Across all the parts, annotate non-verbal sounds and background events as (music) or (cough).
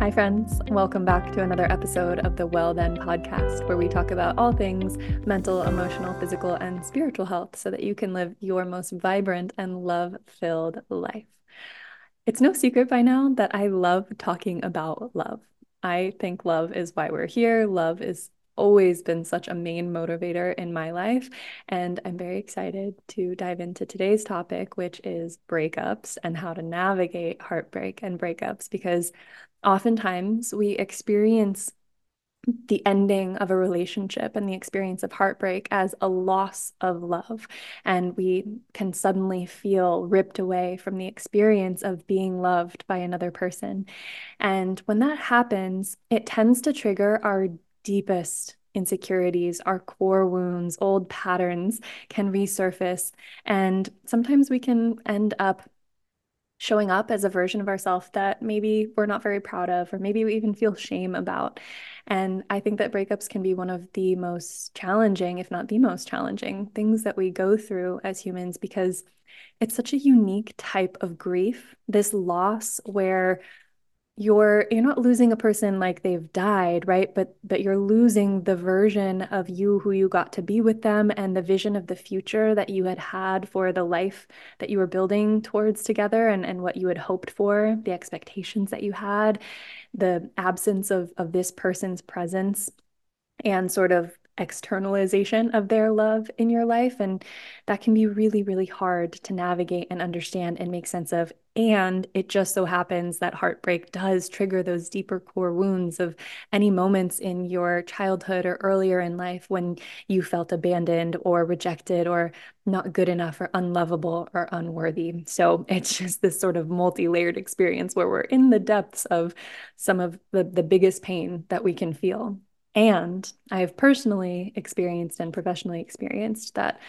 Hi, friends. Welcome back to another episode of the Well Then podcast, where we talk about all things mental, emotional, physical, and spiritual health so that you can live your most vibrant and love filled life. It's no secret by now that I love talking about love. I think love is why we're here. Love is always been such a main motivator in my life. And I'm very excited to dive into today's topic, which is breakups and how to navigate heartbreak and breakups, because oftentimes we experience the ending of a relationship and the experience of heartbreak as a loss of love. And we can suddenly feel ripped away from the experience of being loved by another person. And when that happens, it tends to trigger our deepest insecurities, our core wounds, old patterns can resurface. And sometimes we can end up showing up as a version of ourselves that maybe we're not very proud of, or maybe we even feel shame about. And I think that breakups can be one of the most challenging, if not the most challenging, things that we go through as humans because it's such a unique type of grief, this loss where you're you're not losing a person like they've died right? But but you're losing the version of you who you got to be with them and the vision of the future that you had had for the life that you were building towards together and and what you had hoped for the expectations that you had the absence of of this person's presence and sort of externalization of their love in your life. And that can be really, really hard to navigate and understand and make sense of. And it just so happens that heartbreak does trigger those deeper core wounds of any moments in your childhood or earlier in life when you felt abandoned or rejected or not good enough or unlovable or unworthy. So it's just this sort of multi layered experience where we're in the depths of some of the, the biggest pain that we can feel. And I have personally experienced and professionally experienced that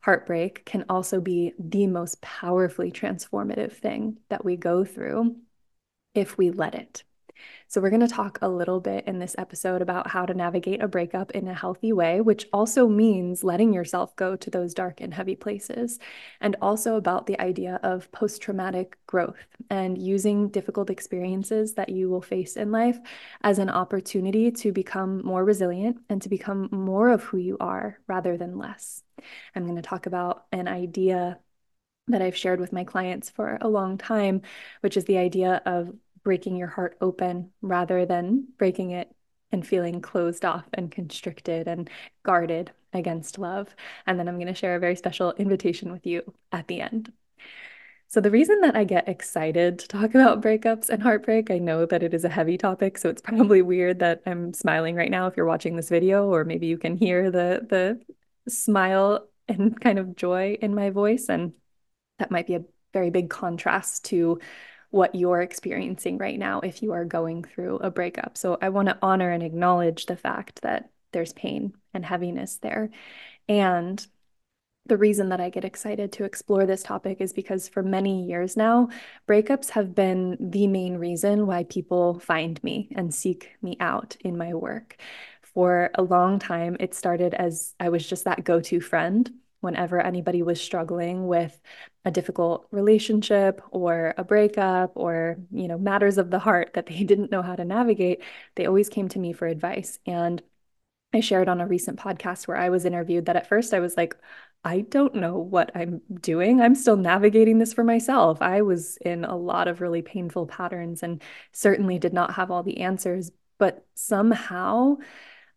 heartbreak can also be the most powerfully transformative thing that we go through if we let it. So, we're going to talk a little bit in this episode about how to navigate a breakup in a healthy way, which also means letting yourself go to those dark and heavy places, and also about the idea of post traumatic growth and using difficult experiences that you will face in life as an opportunity to become more resilient and to become more of who you are rather than less. I'm going to talk about an idea that I've shared with my clients for a long time, which is the idea of breaking your heart open rather than breaking it and feeling closed off and constricted and guarded against love. And then I'm going to share a very special invitation with you at the end. So, the reason that I get excited to talk about breakups and heartbreak, I know that it is a heavy topic, so it's probably weird that I'm smiling right now if you're watching this video, or maybe you can hear the the smile and kind of joy in my voice. And that might be a very big contrast to what you're experiencing right now if you are going through a breakup. So I want to honor and acknowledge the fact that there's pain and heaviness there. And the reason that I get excited to explore this topic is because for many years now, breakups have been the main reason why people find me and seek me out in my work. For a long time, it started as I was just that go to friend whenever anybody was struggling with a difficult relationship or a breakup or you know matters of the heart that they (laughs) didn't know how to navigate they always came to me for advice and I shared on a recent podcast where I was interviewed that at first I was like I don't know what I'm doing. I'm still navigating this for myself. I was in a lot of really painful patterns and certainly did not have all the answers, but somehow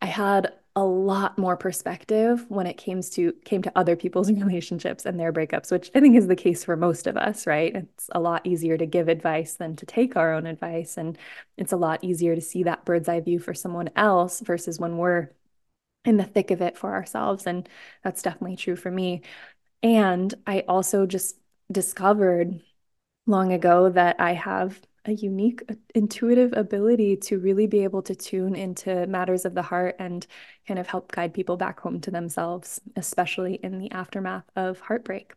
I had a lot more perspective when it came to came to other people's (laughs) relationships and their breakups, which I think is the case for most of us, right? It's a lot easier to give advice than to take our own advice. And it's a lot easier to see that bird's eye view for someone else versus when we're in the thick of it for ourselves. And that's definitely true for me. And I also just discovered long ago that I have a unique uh, intuitive ability to really be able to tune into matters of the heart and kind of help guide people back home to themselves, especially in the aftermath of heartbreak.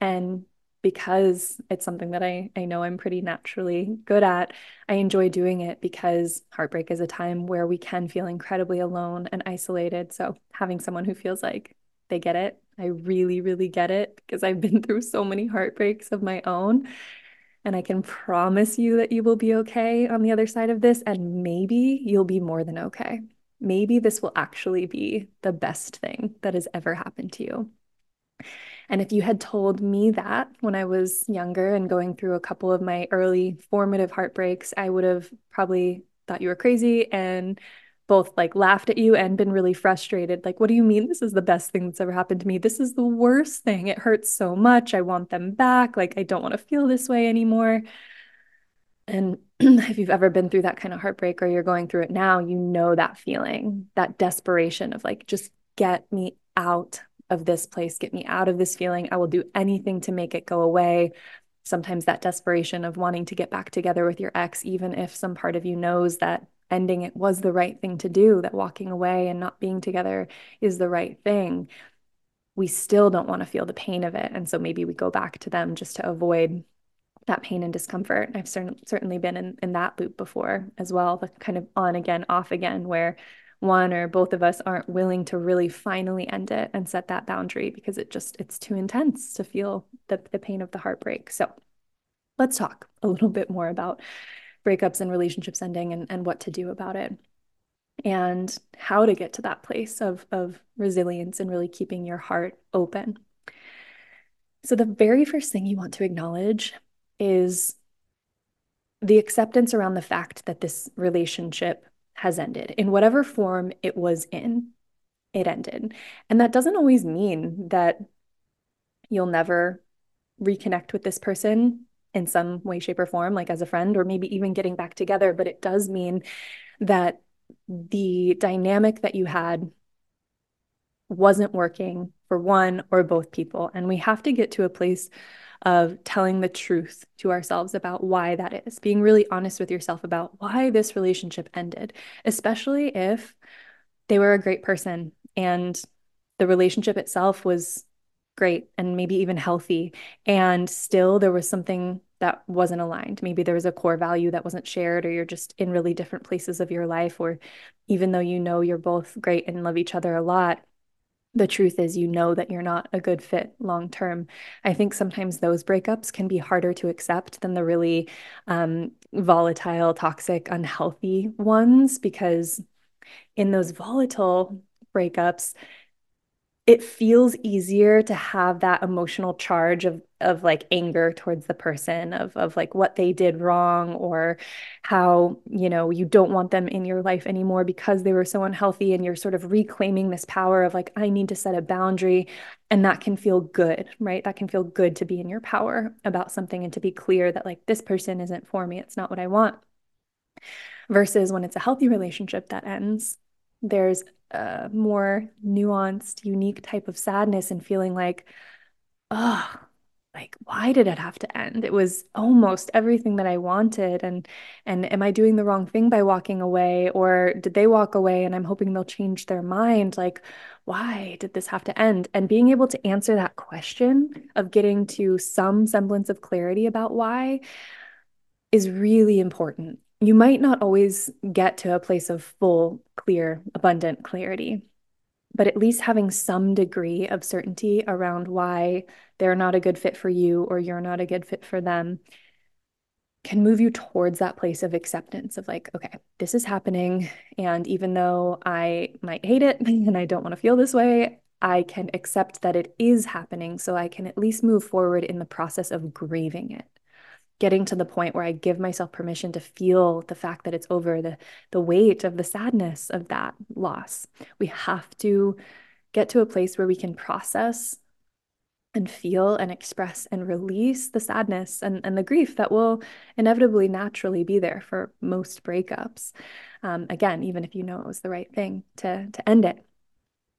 And because it's something that I, I know I'm pretty naturally good at, I enjoy doing it because heartbreak is a time where we can feel incredibly alone and isolated. So having someone who feels like they get it, I really, really get it because I've been through so many heartbreaks of my own And I can promise you that you will be okay on the other side of this. And maybe you'll be more than okay. Maybe this will actually be the best thing that has ever happened to you. And if you had told me that when I was younger and going through a couple of my early formative heartbreaks, I would have probably thought you were crazy and both like laughed at you and been really frustrated. Like, what do you mean this is the best thing that's ever happened to me? This is the worst thing. It hurts so much. I want them back. Like, I don't want to feel this way anymore. And (clears throat) if you've ever been through that kind of heartbreak or you're going through it now, you know that feeling, that desperation of like, just get me out of this place, get me out of this feeling. I will do anything to make it go away. Sometimes that desperation of wanting to get back together with your ex, even if some part of you knows that ending it was the right thing to do, that walking away and not being together is the right thing. We still don't want to feel the pain of it. And so maybe we go back to them just to avoid that pain and discomfort. I've cer- certainly been in, in that loop before as well, the kind of on again, off again, where one or both of us aren't willing to really finally end it and set that boundary because it just it's too intense to feel the, the pain of the heartbreak so let's talk a little bit more about breakups and relationships ending and, and what to do about it. And how to get to that place of, of resilience and really keeping your heart open. So the very first thing you want to acknowledge is the acceptance around the fact that this relationship has ended. In whatever form it was in it ended. And that doesn't always mean that you'll never reconnect with this person in some way shape or form like as a friend or maybe even getting back together but it does mean that the dynamic that you had wasn't working for one or both people. And we have to get to a place of telling the truth to ourselves about why that is, being really honest with yourself about why this relationship ended, especially if they were a great person and the relationship itself was great and maybe even healthy. And still there was something that wasn't aligned. Maybe there was a core value that wasn't shared, or you're just in really different places of your life, or even though you know you're both great and love each other a lot, the truth is you know that you're not a good fit long term i think sometimes those breakups can be harder to accept than the really um, volatile toxic unhealthy ones because in those volatile breakups it feels easier to have that emotional charge of of like anger towards the person of of like what they did wrong or how you know you don't want them in your life anymore because they were so unhealthy and you're sort of reclaiming this power of like I need to set a boundary. And that can feel good right? That can feel good to be in your power about something and to be clear that like this person isn't for me. It's not what I want. Versus when it's a healthy relationship that ends there's a more nuanced, unique type of sadness and feeling like, oh, like why did it have to end? It was almost everything that I wanted. And and am I doing the wrong thing by walking away? Or did they walk away and I'm hoping they'll change their mind? Like, why did this have to end? And being able to answer that question of getting to some semblance of clarity about why is really important you might not always get to a place of full, clear, abundant clarity, but at least having some degree of certainty around why they're not a good fit for you or you're not a good fit for them can move you towards that place of acceptance of like, okay, this is happening. And even though I might hate it (laughs) and I don't want to feel this way, I can accept that it is happening. So I can at least move forward in the process of grieving it getting to the point where I give myself permission to feel the fact that it's over, the, the weight of the sadness of that loss. We have to get to a place where we can process and feel and express and release the sadness and, and the grief that will inevitably naturally be there for most breakups. Um, again, even if you know it was the right thing to, to end it.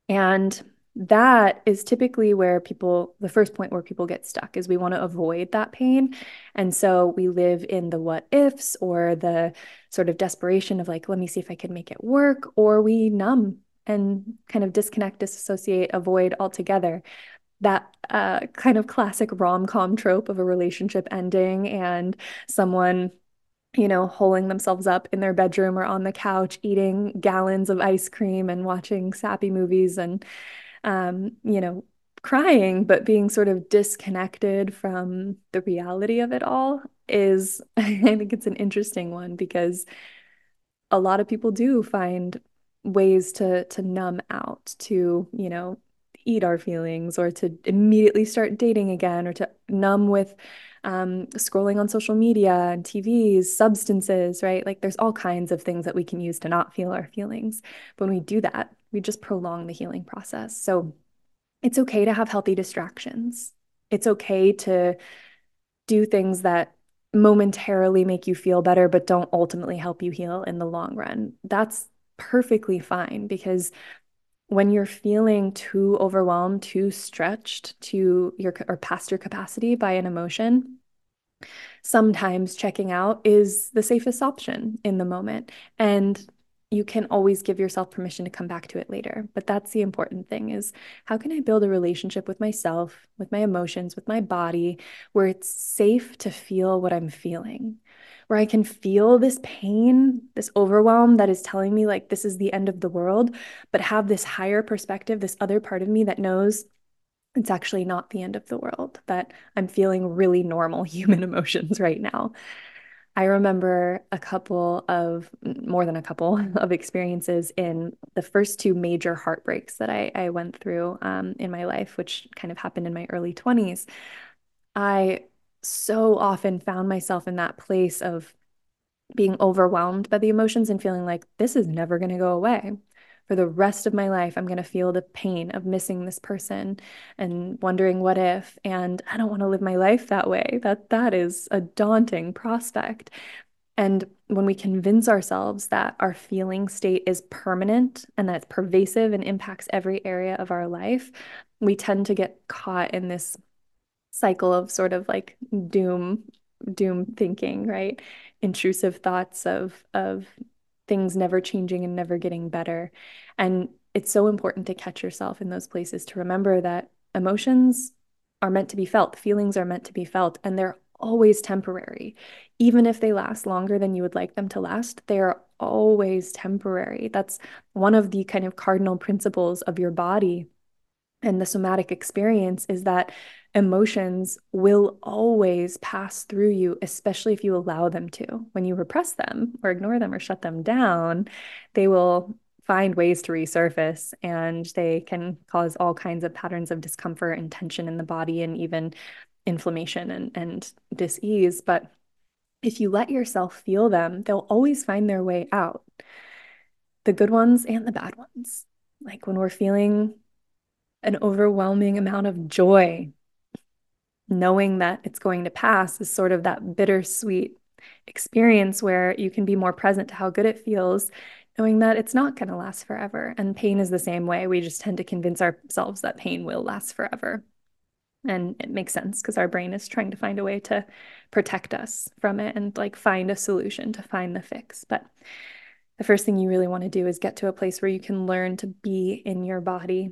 And that is typically where people the first point where people get stuck is we want to avoid that pain. And so we live in the what ifs or the sort of desperation of like let me see if i can make it work or we numb and kind of disconnect disassociate avoid altogether. That uh, kind of classic rom-com trope of a relationship ending and someone you know, holding themselves up in their bedroom or on the couch, eating gallons of ice cream and watching sappy movies and um, you know, crying, but being sort of disconnected from the reality of it all is, (laughs) I think it's an interesting one because a lot of people do find ways to to numb out, to, you know, eat our feelings or to immediately start dating again or to numb with um, scrolling on social media and TVs, substances, right? Like there's all kinds of things that we can use to not feel our feelings. But when we do that, we just prolong the healing process. So it's okay to have healthy distractions. It's okay to do things that momentarily make you feel better, but don't ultimately help you heal in the long run. That's perfectly fine because when you're feeling too overwhelmed, too stretched to your or past your capacity by an emotion, sometimes checking out is the safest option in the moment. And you can always give yourself permission to come back to it later. But that's the important thing is how can I build a relationship with myself, with my emotions, with my body, where it's safe to feel what I'm feeling, where I can feel this pain, this overwhelm that is telling me like this is the end of the world, but have this higher perspective, this other part of me that knows it's actually not the end of the world, that I'm feeling really normal (laughs) human emotions right now. I remember a couple of more than a couple (laughs) of experiences in the first two major heartbreaks that I, I went through um, in my life, which kind of happened in my early 20s. I so often found myself in that place of being overwhelmed by the emotions and feeling like this is never going to go away for the rest of my life, I'm going to feel the pain of missing this person and wondering what if. And I don't want to live my life that way. That that is a daunting prospect. And when we convince ourselves that our feeling state is permanent and that it's pervasive and impacts every area of our life, we tend to get caught in this cycle of sort of like doom doom thinking, right? Intrusive thoughts of of things never changing and never getting better. And it's so important to catch yourself in those places to remember that emotions are meant to be felt, feelings are meant to be felt, and they're always temporary. Even if they last longer than you would like them to last, they are always temporary. That's one of the kind of cardinal principles of your body and the somatic experience is that emotions will always pass through you, especially if you allow them to. When you repress them or ignore them or shut them down, they will find ways to resurface and they can cause all kinds of patterns of discomfort and tension in the body and even inflammation and, and dis-ease. But if you let yourself feel them, they'll always find their way out. The good ones and the bad ones. Like when we're feeling an overwhelming amount of joy knowing that it's going to pass is sort of that bittersweet experience where you can be more present to how good it feels, knowing that it's not going to last forever. And pain is the same way. We just tend to convince ourselves that pain will last forever. And it makes sense because our brain is trying to find a way to protect us from it and like find a solution to find the fix. But the first thing you really want to do is get to a place where you can learn to be in your body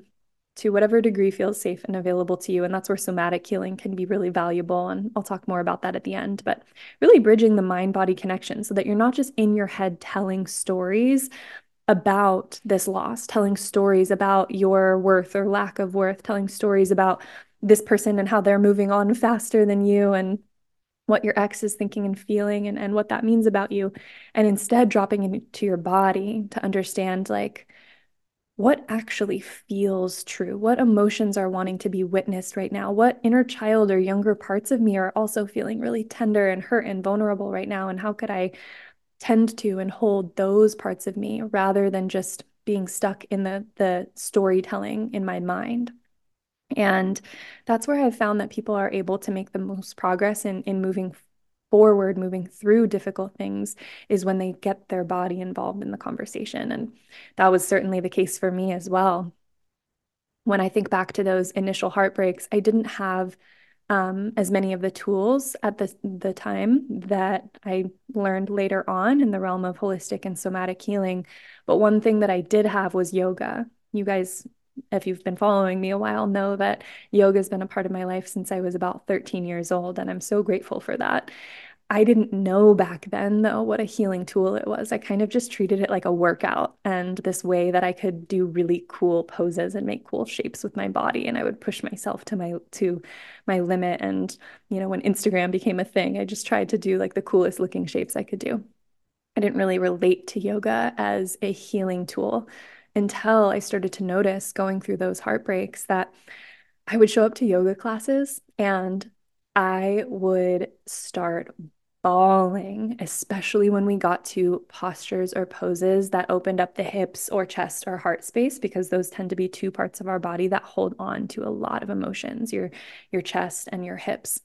to whatever degree feels safe and available to you. And that's where somatic healing can be really valuable. And I'll talk more about that at the end, but really bridging the mind body connection so that you're not just in your head telling stories about this loss, telling stories about your worth or lack of worth, telling stories about this person and how they're moving on faster than you and what your ex is thinking and feeling and, and what that means about you. And instead dropping into your body to understand like, what actually feels true? What emotions are wanting to be witnessed right now? What inner child or younger parts of me are also feeling really tender and hurt and vulnerable right now? And how could I tend to and hold those parts of me rather than just being stuck in the the storytelling in my mind? And that's where I've found that people are able to make the most progress in in moving forward, moving through difficult things, is when they get their body involved in the conversation. And that was certainly the case for me as well. When I think back to those initial heartbreaks, I didn't have um, as many of the tools at the, the time that I learned later on in the realm of holistic and somatic healing. But one thing that I did have was yoga. You guys if you've been following me a while, know that yoga has been a part of my life since I was about 13 years old, and I'm so grateful for that. I didn't know back then, though, what a healing tool it was. I kind of just treated it like a workout and this way that I could do really cool poses and make cool shapes with my body. And I would push myself to my to my limit. And, you know, when Instagram became a thing, I just tried to do like the coolest looking shapes I could do. I didn't really relate to yoga as a healing tool until I started to notice going through those heartbreaks that I would show up to yoga classes and I would start bawling, especially when we got to postures or poses that opened up the hips or chest or heart space, because those tend to be two parts of our body that hold on to a lot of emotions, your, your chest and your hips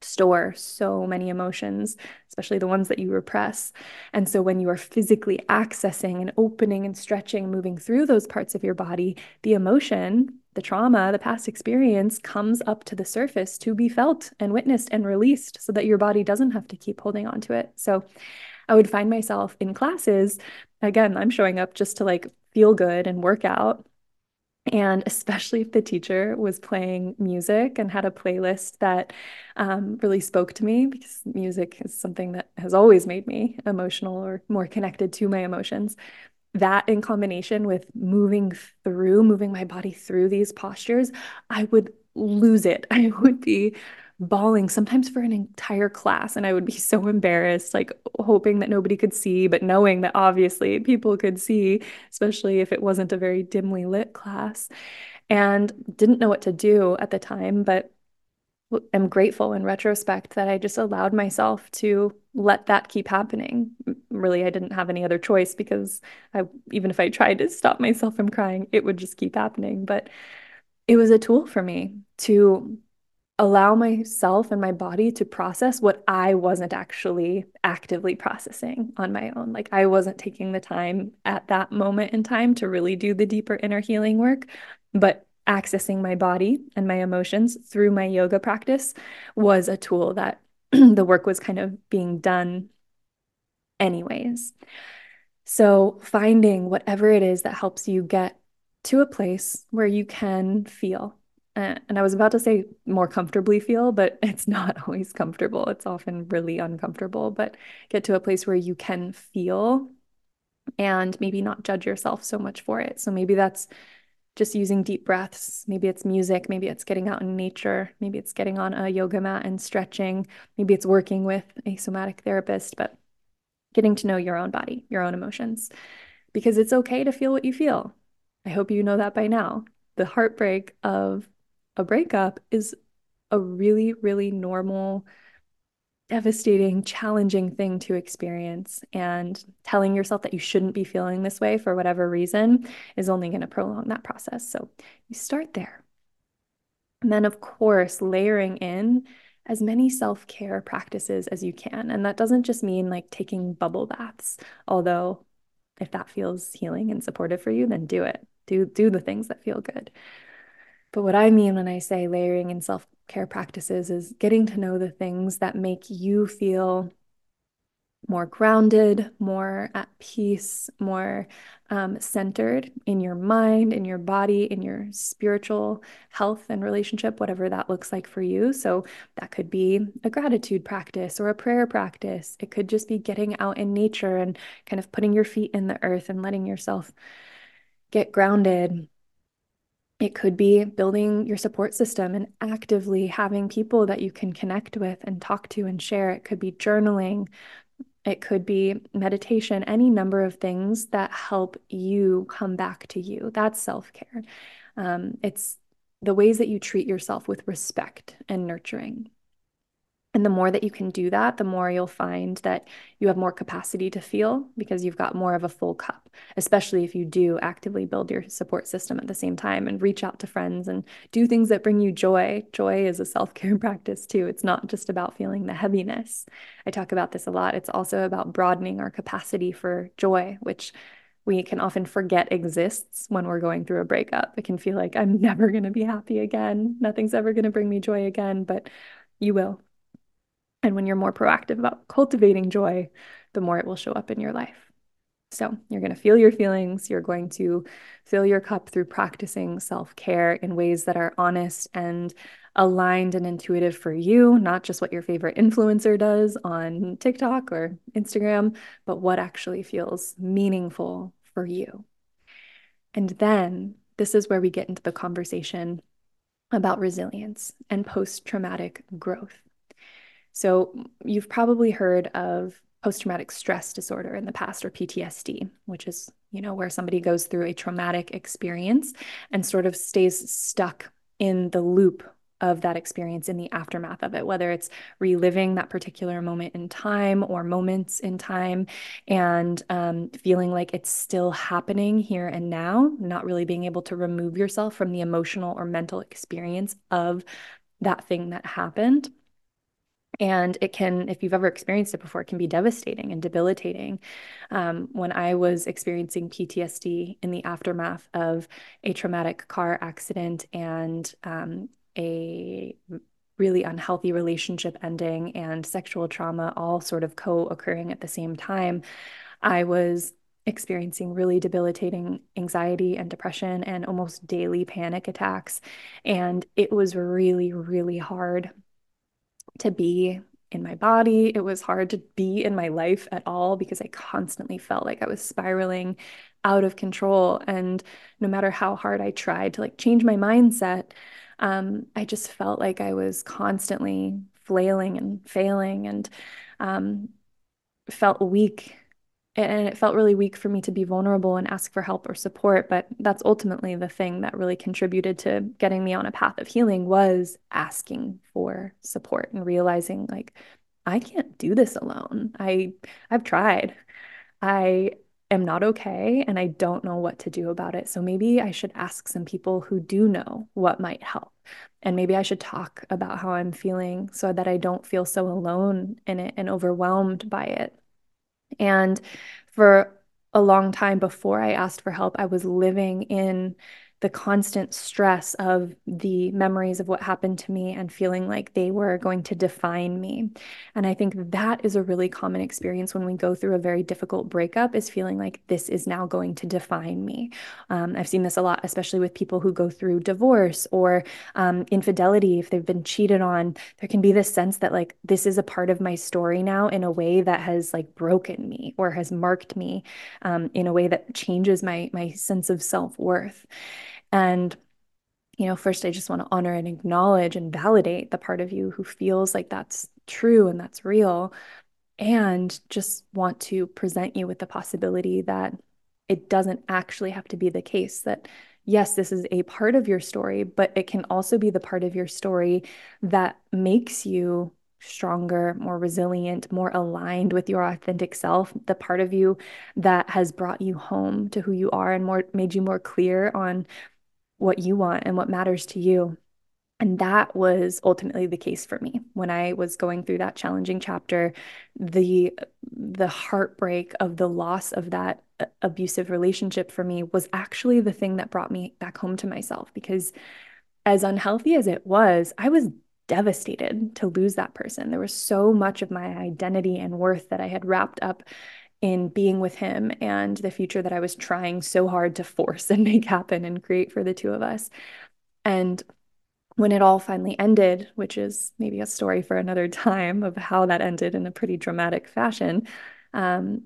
store so many emotions, especially the ones that you repress. And so when you are physically accessing and opening and stretching, moving through those parts of your body, the emotion, the trauma, the past experience comes up to the surface to be felt and witnessed and released so that your body doesn't have to keep holding on to it. So I would find myself in classes, again, I'm showing up just to like feel good and work out and especially if the teacher was playing music and had a playlist that um, really spoke to me, because music is something that has always made me emotional or more connected to my emotions. That in combination with moving through, moving my body through these postures, I would lose it. (laughs) I would be bawling sometimes for an entire class and I would be so embarrassed like hoping that nobody could see but knowing that obviously people could see especially if it wasn't a very dimly lit class and didn't know what to do at the time but am grateful in retrospect that I just allowed myself to let that keep happening. Really, I didn't have any other choice because I, even if I tried to stop myself from crying, it would just keep happening. But it was a tool for me to allow myself and my body to process what I wasn't actually actively processing on my own. Like I wasn't taking the time at that moment in time to really do the deeper inner healing work, but accessing my body and my emotions through my yoga practice was a tool that (clears throat) the work was kind of being done anyways. So, finding whatever it is that helps you get to a place where you can feel Uh, and I was about to say more comfortably feel, but (laughs) it's not always comfortable. It's often really uncomfortable, but get to a place where you can feel and maybe not judge yourself so much for it. So maybe that's just using deep breaths. Maybe it's music. Maybe it's getting out in nature. Maybe it's getting on a yoga mat and stretching. Maybe it's working with a somatic therapist, but getting to know your own body, your own emotions, because it's okay to feel what you feel. I hope you know that by now. The heartbreak of a breakup is a really, really normal, devastating, challenging thing to experience. And telling yourself that you shouldn't be feeling this way for whatever reason is only going to prolong that process. So you start there. And then, of course, layering in as many self care practices as you can. And that doesn't just mean like taking bubble baths, although if that feels healing and supportive for you, then do it. Do, do the things that feel good. But what I mean when I say layering in self care practices is getting to know the things that make you feel more grounded, more at peace, more um, centered in your mind, in your body, in your spiritual health and relationship, whatever that looks like for you. So that could be a gratitude practice or a prayer practice. It could just be getting out in nature and kind of putting your feet in the earth and letting yourself get grounded it could be building your support system and actively having people that you can connect with and talk to and share. It could be journaling. It could be meditation, any number of things that help you come back to you. That's self care. Um, it's the ways that you treat yourself with respect and nurturing. And the more that you can do that, the more you'll find that you have more capacity to feel because you've got more of a full cup, especially if you do actively build your support system at the same time and reach out to friends and do things that bring you joy. Joy is a self care (laughs) practice too. It's not just about feeling the heaviness. I talk about this a lot. It's also about broadening our capacity for joy, which we can often forget exists when we're going through a breakup. It can feel like I'm (laughs) never going to be happy again. Nothing's ever going to bring me joy again, but you will and when you're more proactive about cultivating joy, the more it will show up in your life. So you're going to feel your feelings. You're going to fill your cup through practicing self care in ways that are honest and aligned and intuitive for you, not just what your favorite influencer does on TikTok or Instagram, but what actually feels meaningful for you. And then this is where we get into the conversation about resilience and post traumatic growth. So, you've probably heard of post traumatic stress disorder in the past or PTSD, which is, you know, where somebody goes through a traumatic experience and sort of stays stuck in the loop of that experience in the aftermath of it, whether it's reliving that particular moment in time or moments in time and um, feeling like it's still happening here and now, not really being able to remove yourself from the emotional or mental experience of that thing that happened. And it can, if you've ever experienced it before, it can be devastating and debilitating. Um, when I was experiencing PTSD in the aftermath of a traumatic car accident and um, a really unhealthy relationship ending and sexual trauma all sort of co occurring at the same time, I was experiencing really debilitating anxiety and depression and almost daily panic attacks. And it was really, really hard to be in my body. It was hard to be in my life at all because I constantly felt like I was spiraling out of control. And no matter how hard I tried to like change my mindset, um, I just felt like I was constantly flailing and failing and um, felt weak and it felt really weak for me to be vulnerable and ask for help or support but that's ultimately the thing that really contributed to getting me on a path of healing was asking for support and realizing like i can't do this alone. I i've tried. I am not okay and i don't know what to do about it. So maybe i should ask some people who do know what might help. And maybe i should talk about how i'm feeling so that i don't feel so alone in it and overwhelmed by it and for a long time before I asked for help, I was living in the constant stress of the memories of what happened to me and feeling like they were going to define me. And I think that is a really common experience when we go through a very difficult breakup is feeling like this is now going to define me. Um, I've seen this a lot, especially with people who go through divorce or um, infidelity. If they've been cheated on, there can be this sense that like this is a part of my story now in a way that has like broken me or has marked me um, in a way that changes my my sense of self worth. And, you know, first, I just want to honor and acknowledge and validate the part of you who feels like that's true and that's real. And just want to present you with the possibility that it doesn't actually have to be the case that yes, this is a part of your story, but it can also be the part of your story that makes you stronger, more resilient, more aligned with your authentic self, the part of you that has brought you home to who you are and more made you more clear on what you want and what matters to you. And that was ultimately the case for me when I was going through that challenging chapter. The the heartbreak of the loss of that uh, abusive relationship for me was actually the thing that brought me back home to myself because as unhealthy as it was, I was devastated to lose that person. There was so much of my identity and worth that I had wrapped up in being with him and the future that I was trying so hard to force (laughs) and make happen and create for the two of us. And when it all finally ended, which is maybe a story for another (laughs) time of how that ended in a pretty dramatic fashion, um,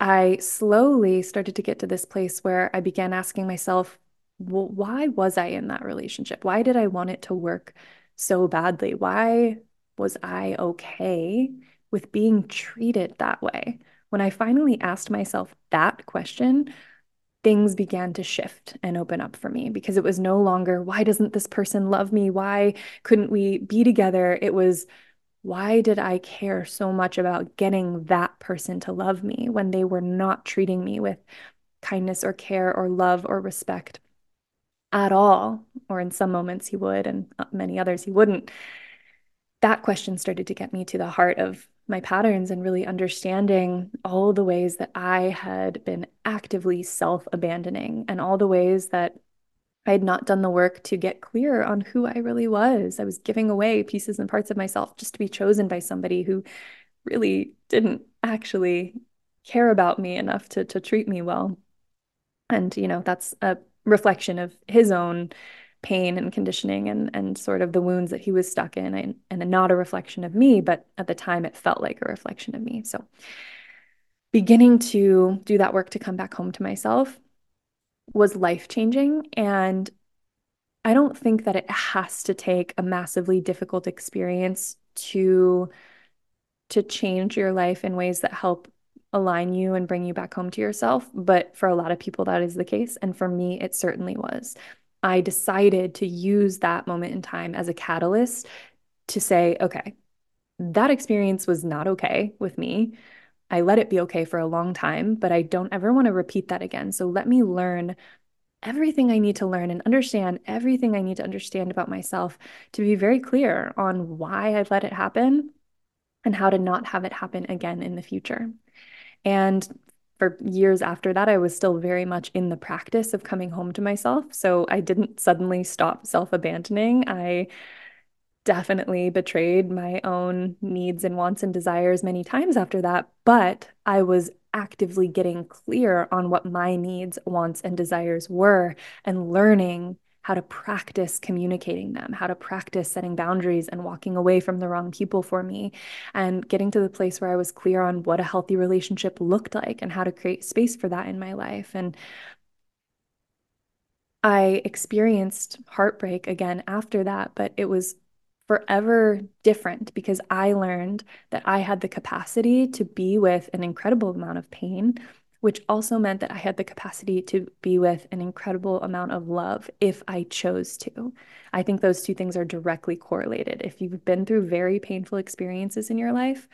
I slowly started to get to this place where I began asking myself, well, why was I in that relationship? Why did I want it to work so badly? Why was I okay with being treated that way? When I finally asked myself that question, things began to shift and open up for me because it was no longer, why doesn't this person love me? Why couldn't we be together? It was, why did I care so much about getting that person to love me when they were not treating me with kindness or care or love or respect at all? Or in some moments he would, and uh, many others he wouldn't. That question started to get me to the heart of my patterns and really understanding all the ways that I had been actively self abandoning and all the ways that I had not done the work to get clear on who I really was. I was giving away pieces and parts of myself just to be chosen by somebody who really didn't actually care about me enough to, to treat me well. And, you know, that's a reflection of his own pain and conditioning and and sort of the wounds that he was stuck in and, and not a reflection of me but at the time it felt like a reflection of me so beginning to do that work to come back home to myself was life changing and I don't think that it has to take a massively difficult experience to to change your life in ways that help align you and bring you back home to yourself. But for a lot of people, that is the case. And for me, it certainly was. I decided to use that moment in time as a catalyst to say, okay, that experience was not okay with me. I let it be okay for a long time, but I don't ever want to repeat that again. So let me learn everything I need to learn and understand everything I need to understand about myself to be very clear on why I let it happen and how to not have it happen again in the future. And for years after that, I was still very much in the practice of coming home to myself. So I didn't suddenly stop self abandoning. I definitely betrayed my own needs and wants and desires many times after that, but I was actively getting clear on what my needs, wants, and desires were and learning how to practice communicating them, how to practice setting boundaries and walking away from the wrong people for me, and getting to the place where I was clear on what a healthy relationship looked like and how to create space for that in my life. And I experienced heartbreak again after that, but it was forever different because I learned that I had the capacity to be with an incredible amount of pain which also meant that I had the capacity to be with an incredible amount of love if I chose to. I think those two things are directly correlated. If you've been through very painful experiences in your life,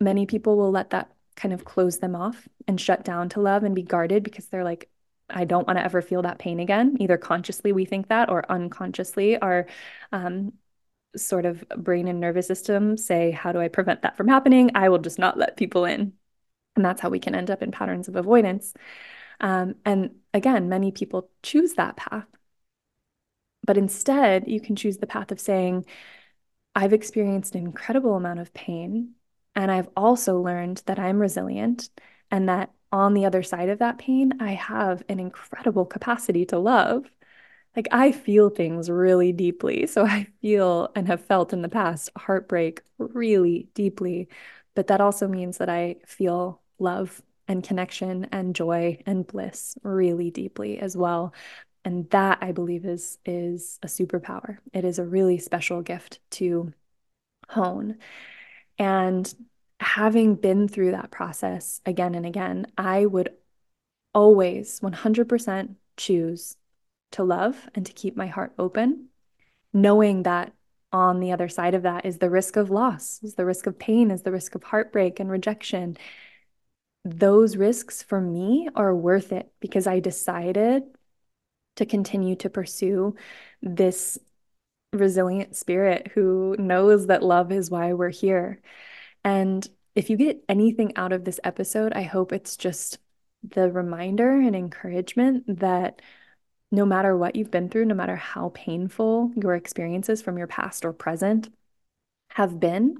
many people will let that kind of close them off and shut down to love and be guarded because they're like, I don't want to ever feel that pain again. Either consciously we think that or unconsciously our um, sort of brain and nervous system say, How do I prevent that from happening? I will just not let people in. And that's how we can end up in patterns of avoidance. Um, and again, many people choose that path. But instead, you can choose the path of saying, I've experienced an incredible amount of pain. And I've also learned that I'm resilient and that on the other side of that pain, I have an incredible capacity to love. Like I feel things really deeply. So I feel and have felt in the past heartbreak really deeply. But that also means that I feel love and connection and joy and bliss really deeply as well. And that i believe is is a superpower. It is a really special gift to hone. And having been through that process again and again i would always 100% choose to love and to keep my heart open knowing that on the other side of that is the risk of loss is the risk of pain is the risk of heartbreak and rejection those risks for me are worth it because I decided to continue to pursue this resilient spirit who knows that love is why we're here. And if you get anything out of this episode, I hope it's just the reminder and encouragement that no matter what you've been through, no matter how painful your experiences from your past or present have been,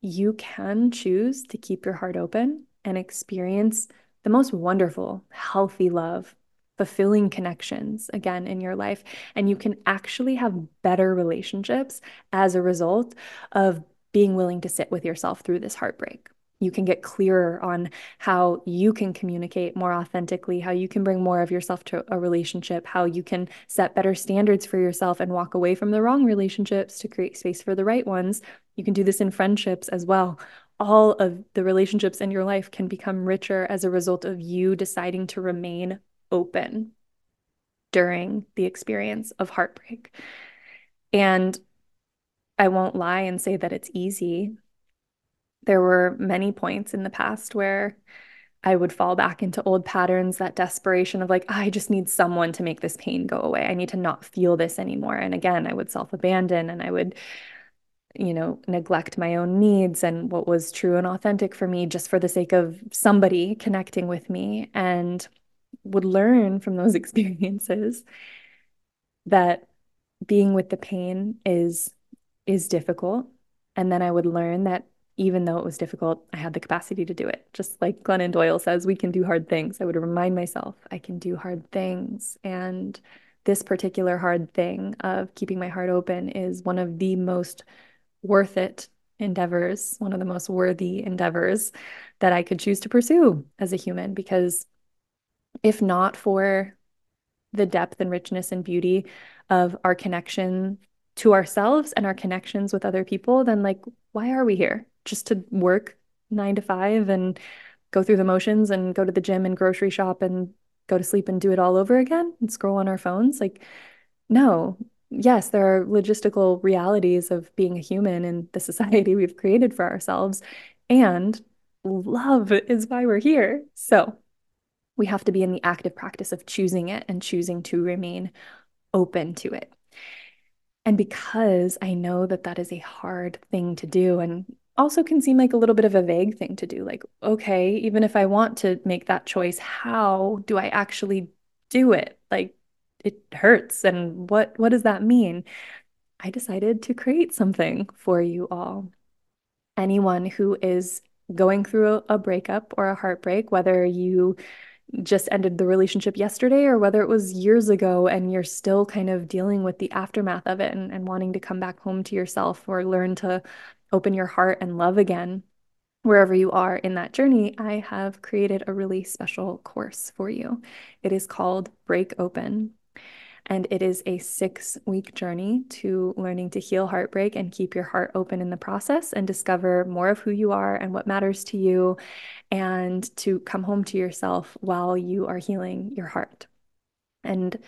you can choose to keep your heart open and experience the most wonderful, healthy love, fulfilling connections again in your life. And you can actually have better relationships as a result of being willing to sit with yourself through this heartbreak. You can get clearer on how you can communicate more authentically, how you can bring more of yourself to a relationship, how you can set better standards for yourself and walk away from the wrong relationships to create space for the right ones. You can do this in friendships as well all of the relationships in your life can become richer as a result of you deciding to remain open during the experience of heartbreak. And I won't lie and say that it's easy. There were many points in the past where I would fall back into old patterns, that desperation of like, I just need someone to make this pain go away. I need to not feel this anymore. And again, I would self abandon and I would you know, neglect my own needs and what was true and authentic for me just for the sake of somebody connecting with me and would learn from those (laughs) experiences that being with the pain is is difficult and then I would learn that even though it was difficult, I had the capacity to do it. Just like Glennon Doyle says, we can do hard things. I would remind myself I can do hard things and this particular hard thing of keeping my heart open is one of the most worth it endeavors, one of the most worthy endeavors that I could choose to pursue as a human. Because if not for the depth and richness and beauty of our connection to ourselves and our connections with other people, then like, why are we here? Just to work nine to five and go through the motions and go to the gym and grocery shop and go to sleep and do it all over again and scroll on our phones? Like, no. Yes, there are logistical realities of being a human in the (laughs) society we've created for ourselves. And love is why we're here. So we have to be in the active practice of choosing it and choosing to remain open to it. And because I know that that is a hard thing to do and also can seem like a little bit of a vague thing to do, like, okay, even if I want to make that choice, how do I actually do it? Like, it hurts. And what, what does that mean? I decided to create something for you all. Anyone who is going through a breakup or a heartbreak, whether you just ended the relationship yesterday or whether it was years ago and you're still kind of dealing with the aftermath of it and, and wanting to come back home to yourself or learn to open your heart and love again. Wherever you are in that journey, I have created a really special course for you. It is called Break Open. And it is a six week journey to learning to heal heartbreak and keep your heart open in the process and discover more of who you are and what matters to you, and to come home to yourself while you are healing your heart. And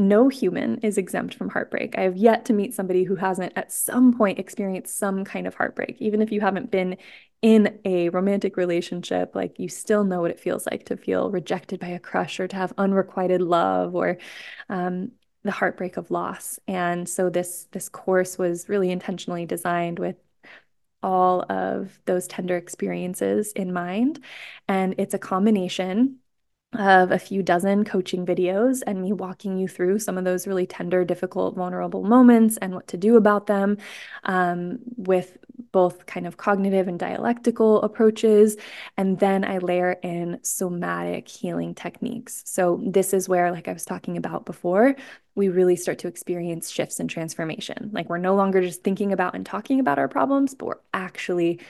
no human is exempt from heartbreak. I have yet to meet somebody who hasn't at some point experienced some kind of heartbreak. Even if you haven't been in a romantic relationship, like you still know what it feels like to feel rejected by a crush or to have unrequited love or um, the heartbreak of loss. And so this this course was really intentionally designed with all of those tender experiences in mind. And it's a combination of a few dozen coaching videos and me walking you through some of those really tender, difficult, vulnerable moments and what to do about them um, with both kind of cognitive and dialectical approaches. And then I layer in somatic healing techniques. So, this is where, like I was talking about before, we really start to experience shifts and transformation. Like we're no longer just thinking about and talking about our problems, but we're actually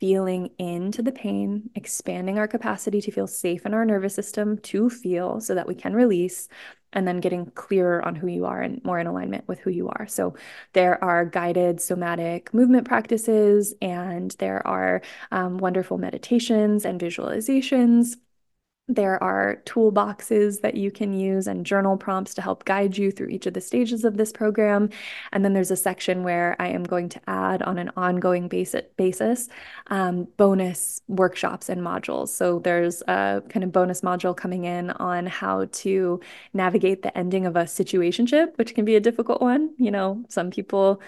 feeling into the pain, expanding our capacity to feel safe in our nervous system to feel so that we can release, and then getting clearer on who you are and more in alignment with who you are. So there are guided somatic movement practices, and there are um, wonderful meditations and visualizations there are toolboxes that you can use and journal prompts to help guide you through each of the stages of this program. And then there's a section where I am going to add on an ongoing basis um, bonus workshops and modules. So there's a kind of bonus module coming in on how to navigate the ending of a situationship, which can be a difficult one. You know, some people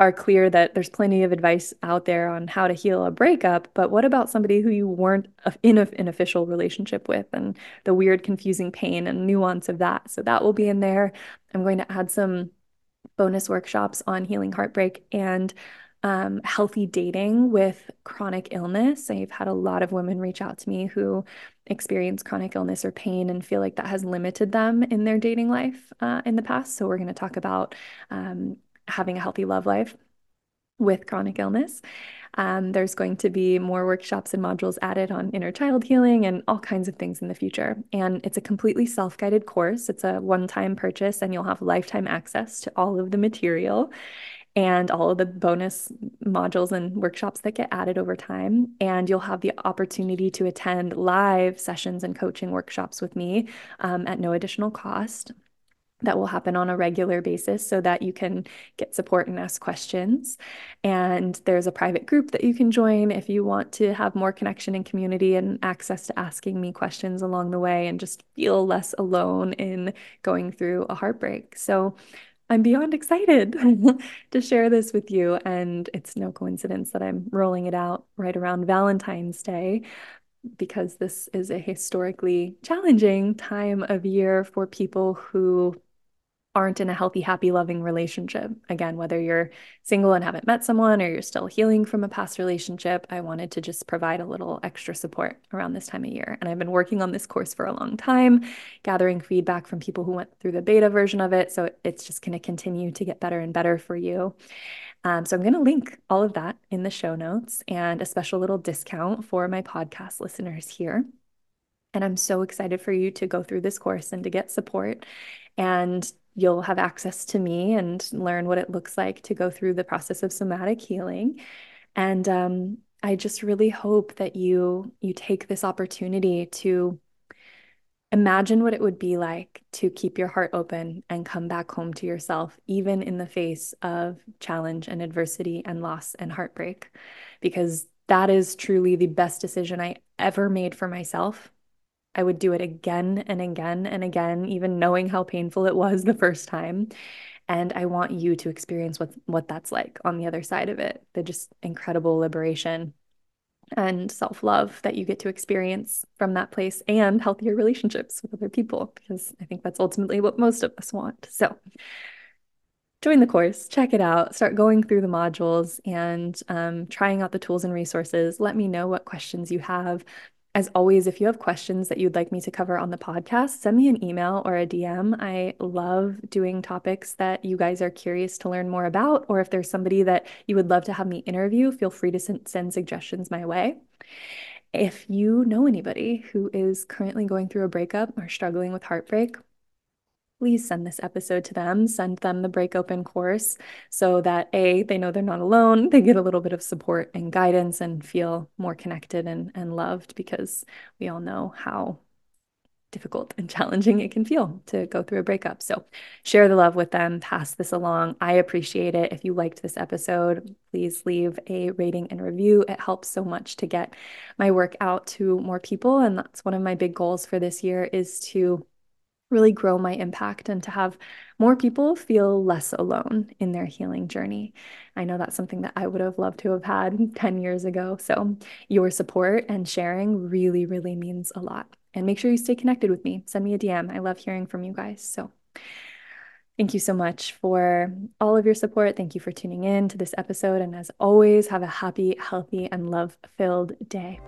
are clear that there's plenty of advice out there on how to heal a breakup, but what about somebody who you weren't in a, an official relationship with and the weird, confusing pain and nuance of that? So that will be in there. I'm going to add some bonus workshops on healing heartbreak and um, healthy dating with chronic illness. I've had a lot of women reach out to me who experience chronic illness or pain and feel like that has limited them in their dating life uh, in the past. So, we're going to talk about um, having a healthy love life with chronic illness. Um, there's going to be more workshops and modules added on inner child healing and all kinds of things in the future. And it's a completely self guided course. It's a one time purchase, and you'll have lifetime access to all of the material and all of the bonus modules and workshops that get added over time. And you'll have the opportunity to attend live sessions and coaching workshops with me um, at no additional cost that will happen on a regular basis so that you can get support and ask questions. And there's a private group that you can join if you want to have more connection and community and access to asking me questions along the way and just feel less alone in going through a heartbreak. So I'm beyond excited (laughs) to share this with you. And it's no coincidence that I'm rolling it out right around Valentine's Day because this is a historically challenging time of year for people who aren't in a healthy, happy, loving relationship. Again, whether you're single and haven't met someone or you're still healing from a past relationship, I wanted to just provide a little extra support around this time of year. And I've been working on this course for a long time, gathering feedback from people who went through the beta version of it. So it's just going to continue to get better and better for you. Um, so I'm going to link all of that in the show notes and a special little discount for my podcast listeners here. And I'm so excited for you to go through this course and to get support. And you'll have access to me and learn what it looks like to go through the process of somatic healing. And um, I just really hope that you you take this opportunity to imagine what it would be like to keep your heart open and come back home to yourself, even in the face of challenge and adversity and loss and heartbreak, because that is truly the best decision I ever made for myself I would do it again and again and again, even knowing how painful it was (laughs) the first time. And I want you to experience what, what that's like on the other side of it the just incredible liberation and self love that you get to experience from that place and healthier relationships with other people, because I think that's ultimately what most of us want. So, join the course, check it out, start going through the modules and um, trying out the tools and resources. Let me know what questions you have. As always, if you have questions that you'd like me to cover on the podcast, send me an email or a DM. I love doing topics that you guys are curious to learn more about, or if there's somebody that you would love to have me interview, feel free to send suggestions my way. If you know anybody who is currently going through a breakup or struggling with heartbreak, please send this episode to them, send them the Break Open course so that A, they know they're not alone, they get a little bit of support and guidance and feel more connected and, and loved because we all know how difficult and challenging it can feel to go through a breakup. So share the love with them, pass this along. I appreciate it. If you liked this episode, please leave a rating and review. It helps so much to get my work out to more people. And that's one of my big goals for this year is to really grow my impact and to have more people feel less alone in their healing journey. I know that's something that I would have loved to have had (laughs) 10 years ago. So, your support and sharing really, really means a lot. And make sure you stay connected with me. Send me a DM. I love hearing from you guys. So, Thank you so much for all of your support. Thank you for tuning in to this episode. And as always, have a happy, healthy, and love filled day.